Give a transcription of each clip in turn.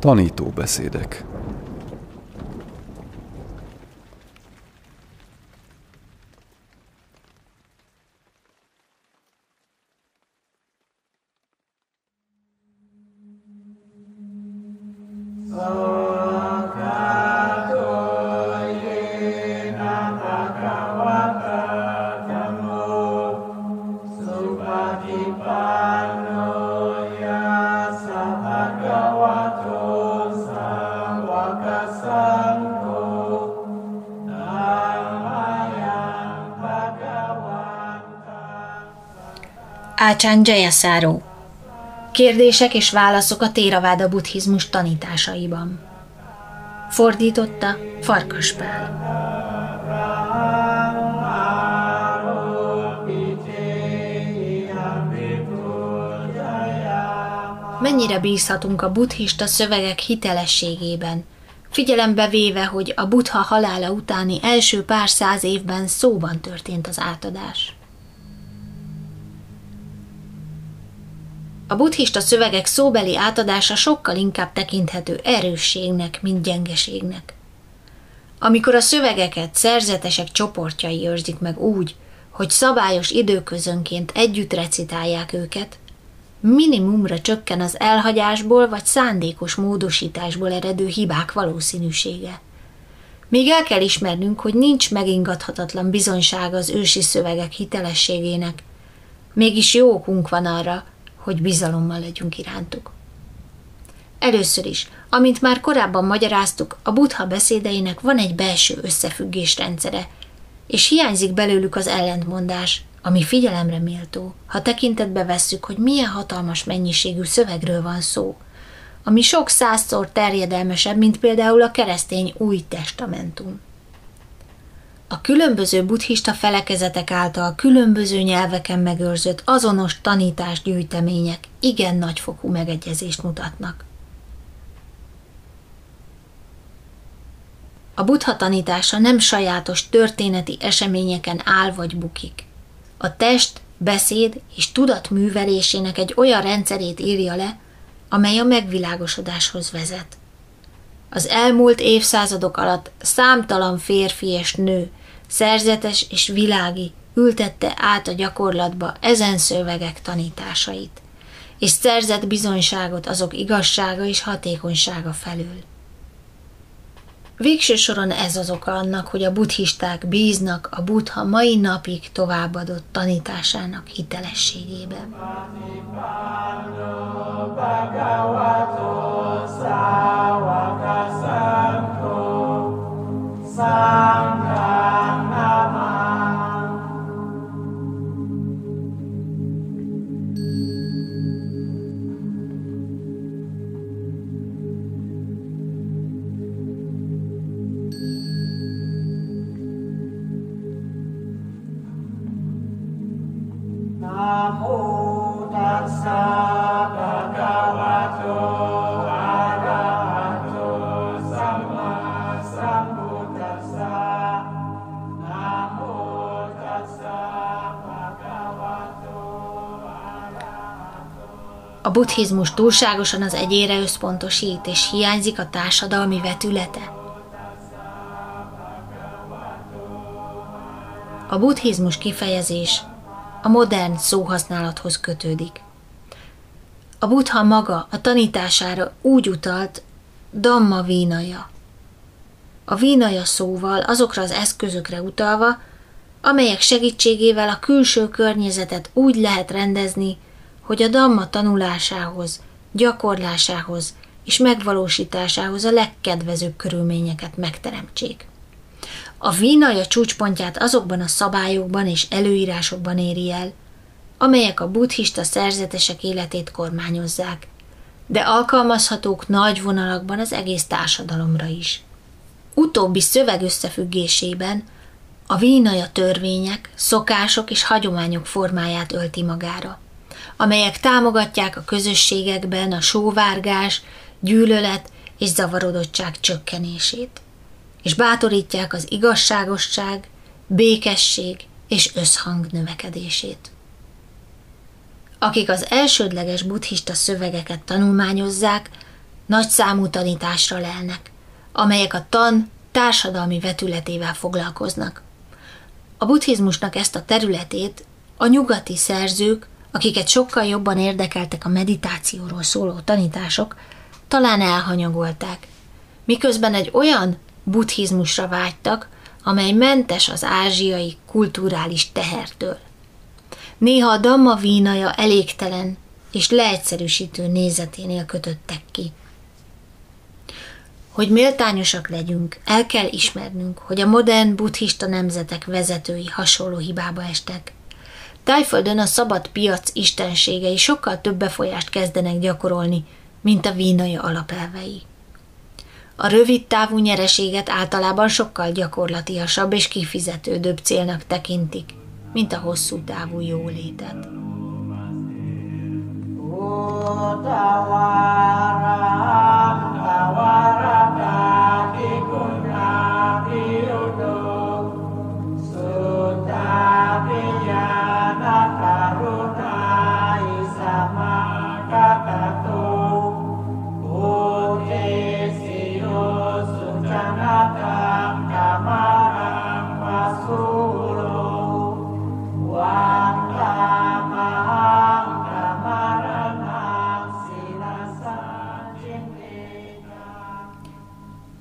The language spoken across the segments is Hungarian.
Tanítóbeszédek Ácsán Jayasaro. Kérdések és válaszok a Téraváda buddhizmus tanításaiban. Fordította Farkaspál. Mennyire bízhatunk a buddhista szövegek hitelességében, figyelembe véve, hogy a buddha halála utáni első pár száz évben szóban történt az átadás. A buddhista szövegek szóbeli átadása sokkal inkább tekinthető erősségnek, mint gyengeségnek. Amikor a szövegeket szerzetesek csoportjai őrzik meg úgy, hogy szabályos időközönként együtt recitálják őket, minimumra csökken az elhagyásból vagy szándékos módosításból eredő hibák valószínűsége. Még el kell ismernünk, hogy nincs megingathatatlan bizonyság az ősi szövegek hitelességének, mégis jó okunk van arra, hogy bizalommal legyünk irántuk. Először is, amint már korábban magyaráztuk, a buddha beszédeinek van egy belső összefüggés rendszere, és hiányzik belőlük az ellentmondás, ami figyelemre méltó, ha tekintetbe vesszük, hogy milyen hatalmas mennyiségű szövegről van szó, ami sok százszor terjedelmesebb, mint például a keresztény új testamentum. A különböző buddhista felekezetek által különböző nyelveken megőrzött azonos tanításgyűjtemények igen nagyfokú megegyezést mutatnak. A buddha tanítása nem sajátos történeti eseményeken áll vagy bukik. A test, beszéd és tudat művelésének egy olyan rendszerét írja le, amely a megvilágosodáshoz vezet. Az elmúlt évszázadok alatt számtalan férfi és nő szerzetes és világi ültette át a gyakorlatba ezen szövegek tanításait, és szerzett bizonyságot azok igazsága és hatékonysága felül. Végső soron ez az oka annak, hogy a buddhisták bíznak a buddha mai napig továbbadott tanításának hitelességében. A buddhizmus túlságosan az egyére összpontosít, és hiányzik a társadalmi vetülete. A buddhizmus kifejezés a modern szóhasználathoz kötődik. A buddha maga a tanítására úgy utalt Dhamma vínaja. A vínaja szóval azokra az eszközökre utalva, amelyek segítségével a külső környezetet úgy lehet rendezni, hogy a Dhamma tanulásához, gyakorlásához és megvalósításához a legkedvezőbb körülményeket megteremtsék. A vínaja csúcspontját azokban a szabályokban és előírásokban éri el, amelyek a buddhista szerzetesek életét kormányozzák, de alkalmazhatók nagy vonalakban az egész társadalomra is. Utóbbi szöveg összefüggésében a vínaja törvények, szokások és hagyományok formáját ölti magára, amelyek támogatják a közösségekben a sóvárgás, gyűlölet és zavarodottság csökkenését és bátorítják az igazságosság, békesség és összhang növekedését. Akik az elsődleges buddhista szövegeket tanulmányozzák, nagy számú tanításra lelnek, amelyek a tan társadalmi vetületével foglalkoznak. A buddhizmusnak ezt a területét a nyugati szerzők, akiket sokkal jobban érdekeltek a meditációról szóló tanítások, talán elhanyagolták, miközben egy olyan buddhizmusra vágytak, amely mentes az ázsiai kulturális tehertől. Néha a Dhamma vínaja elégtelen és leegyszerűsítő nézeténél kötöttek ki. Hogy méltányosak legyünk, el kell ismernünk, hogy a modern buddhista nemzetek vezetői hasonló hibába estek. Tájföldön a szabad piac istenségei sokkal több befolyást kezdenek gyakorolni, mint a vínaja alapelvei. A rövid távú nyereséget általában sokkal gyakorlatiasabb és kifizetődőbb célnak tekintik, mint a hosszú távú jólétet.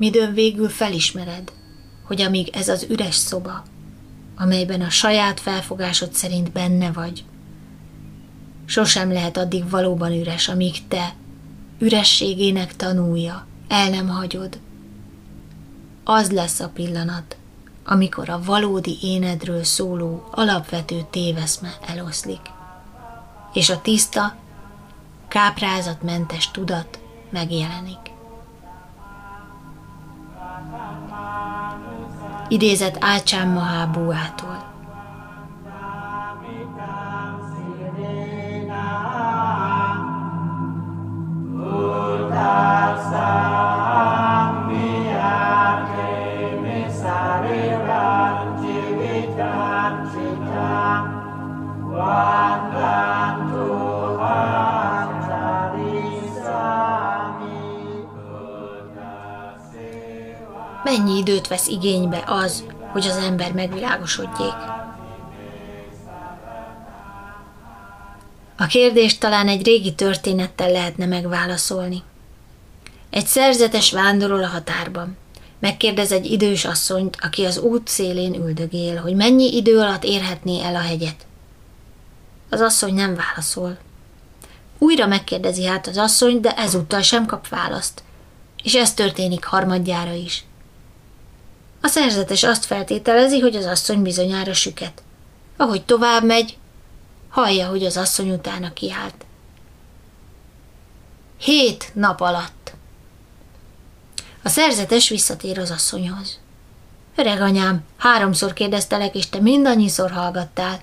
Midőn végül felismered, hogy amíg ez az üres szoba, amelyben a saját felfogásod szerint benne vagy, sosem lehet addig valóban üres, amíg te ürességének tanulja, el nem hagyod. Az lesz a pillanat, amikor a valódi énedről szóló alapvető téveszme eloszlik, és a tiszta, káprázatmentes tudat megjelenik. Idézett Ácsán Mahábúától. Időt vesz igénybe az, hogy az ember megvilágosodjék? A kérdést talán egy régi történettel lehetne megválaszolni. Egy szerzetes vándorol a határban. Megkérdez egy idős asszonyt, aki az út szélén üldögél, hogy mennyi idő alatt érhetné el a hegyet. Az asszony nem válaszol. Újra megkérdezi hát az asszony, de ezúttal sem kap választ. És ez történik harmadjára is. A szerzetes azt feltételezi, hogy az asszony bizonyára süket. Ahogy tovább megy, hallja, hogy az asszony utána kiállt. Hét nap alatt. A szerzetes visszatér az asszonyhoz. Öreg anyám, háromszor kérdeztelek, és te mindannyiszor hallgattál.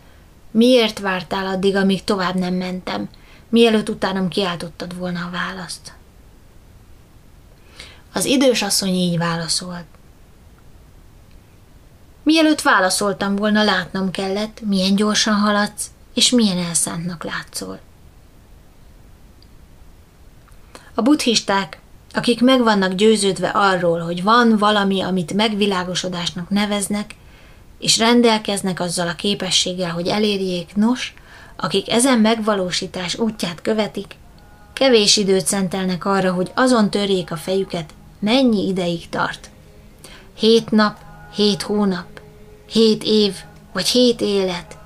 Miért vártál addig, amíg tovább nem mentem, mielőtt utánam kiáltottad volna a választ? Az idős asszony így válaszolt. Mielőtt válaszoltam volna, látnom kellett, milyen gyorsan haladsz, és milyen elszántnak látszol. A buddhisták, akik meg vannak győződve arról, hogy van valami, amit megvilágosodásnak neveznek, és rendelkeznek azzal a képességgel, hogy elérjék, nos, akik ezen megvalósítás útját követik, kevés időt szentelnek arra, hogy azon törjék a fejüket, mennyi ideig tart. Hét nap, hét hónap, hét év vagy hét élet,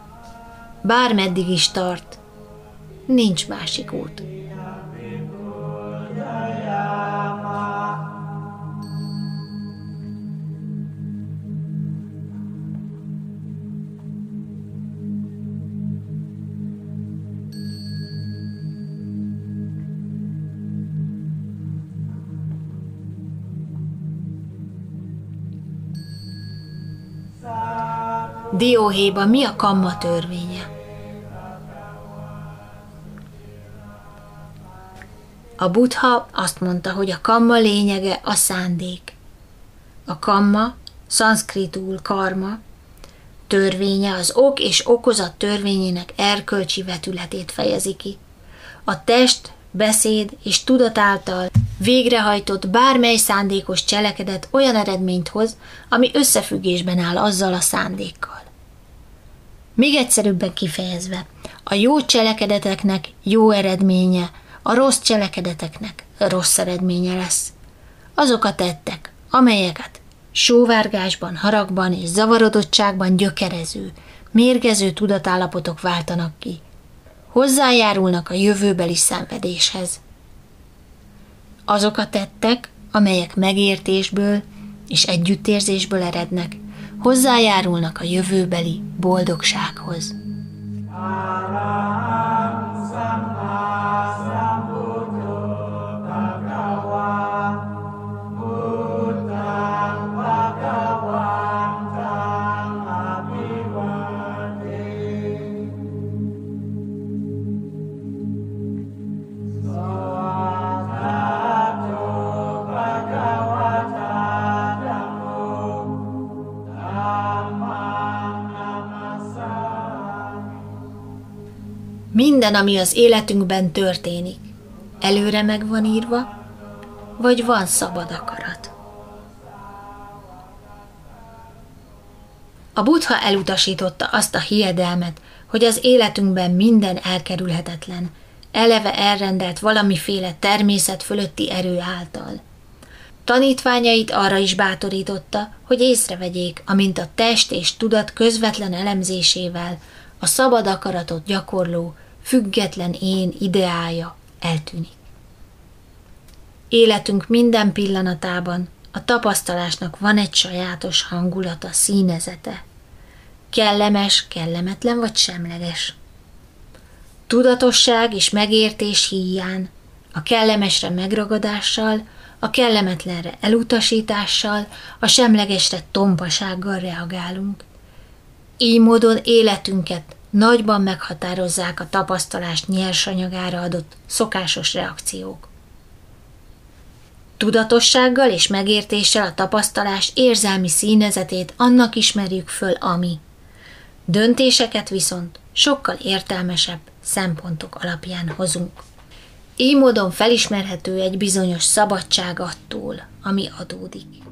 bármeddig is tart, nincs másik út. Dióhéjban mi a kamma törvénye? A buddha azt mondta, hogy a kamma lényege a szándék. A kamma, szanszkritul karma, törvénye az ok és okozat törvényének erkölcsi vetületét fejezi ki. A test, beszéd és tudat által végrehajtott bármely szándékos cselekedet olyan eredményt hoz, ami összefüggésben áll azzal a szándékkal. Még egyszerűbben kifejezve, a jó cselekedeteknek jó eredménye, a rossz cselekedeteknek rossz eredménye lesz. Azok a tettek, amelyeket sóvárgásban, haragban és zavarodottságban gyökerező, mérgező tudatállapotok váltanak ki, hozzájárulnak a jövőbeli szenvedéshez. Azok a tettek, amelyek megértésből és együttérzésből erednek, hozzájárulnak a jövőbeli boldogsághoz. Minden, ami az életünkben történik, előre meg van írva, vagy van szabad akarat. A buddha elutasította azt a hiedelmet, hogy az életünkben minden elkerülhetetlen, eleve elrendelt valamiféle természet fölötti erő által. Tanítványait arra is bátorította, hogy észrevegyék, amint a test és tudat közvetlen elemzésével a szabad akaratot gyakorló, független én ideája eltűnik. Életünk minden pillanatában a tapasztalásnak van egy sajátos hangulata, színezete. Kellemes, kellemetlen vagy semleges. Tudatosság és megértés híján, a kellemesre megragadással, a kellemetlenre elutasítással, a semlegesre tompasággal reagálunk. Így módon életünket nagyban meghatározzák a tapasztalás nyersanyagára adott szokásos reakciók. Tudatossággal és megértéssel a tapasztalás érzelmi színezetét annak ismerjük föl, ami. Döntéseket viszont sokkal értelmesebb szempontok alapján hozunk. Így módon felismerhető egy bizonyos szabadság attól, ami adódik.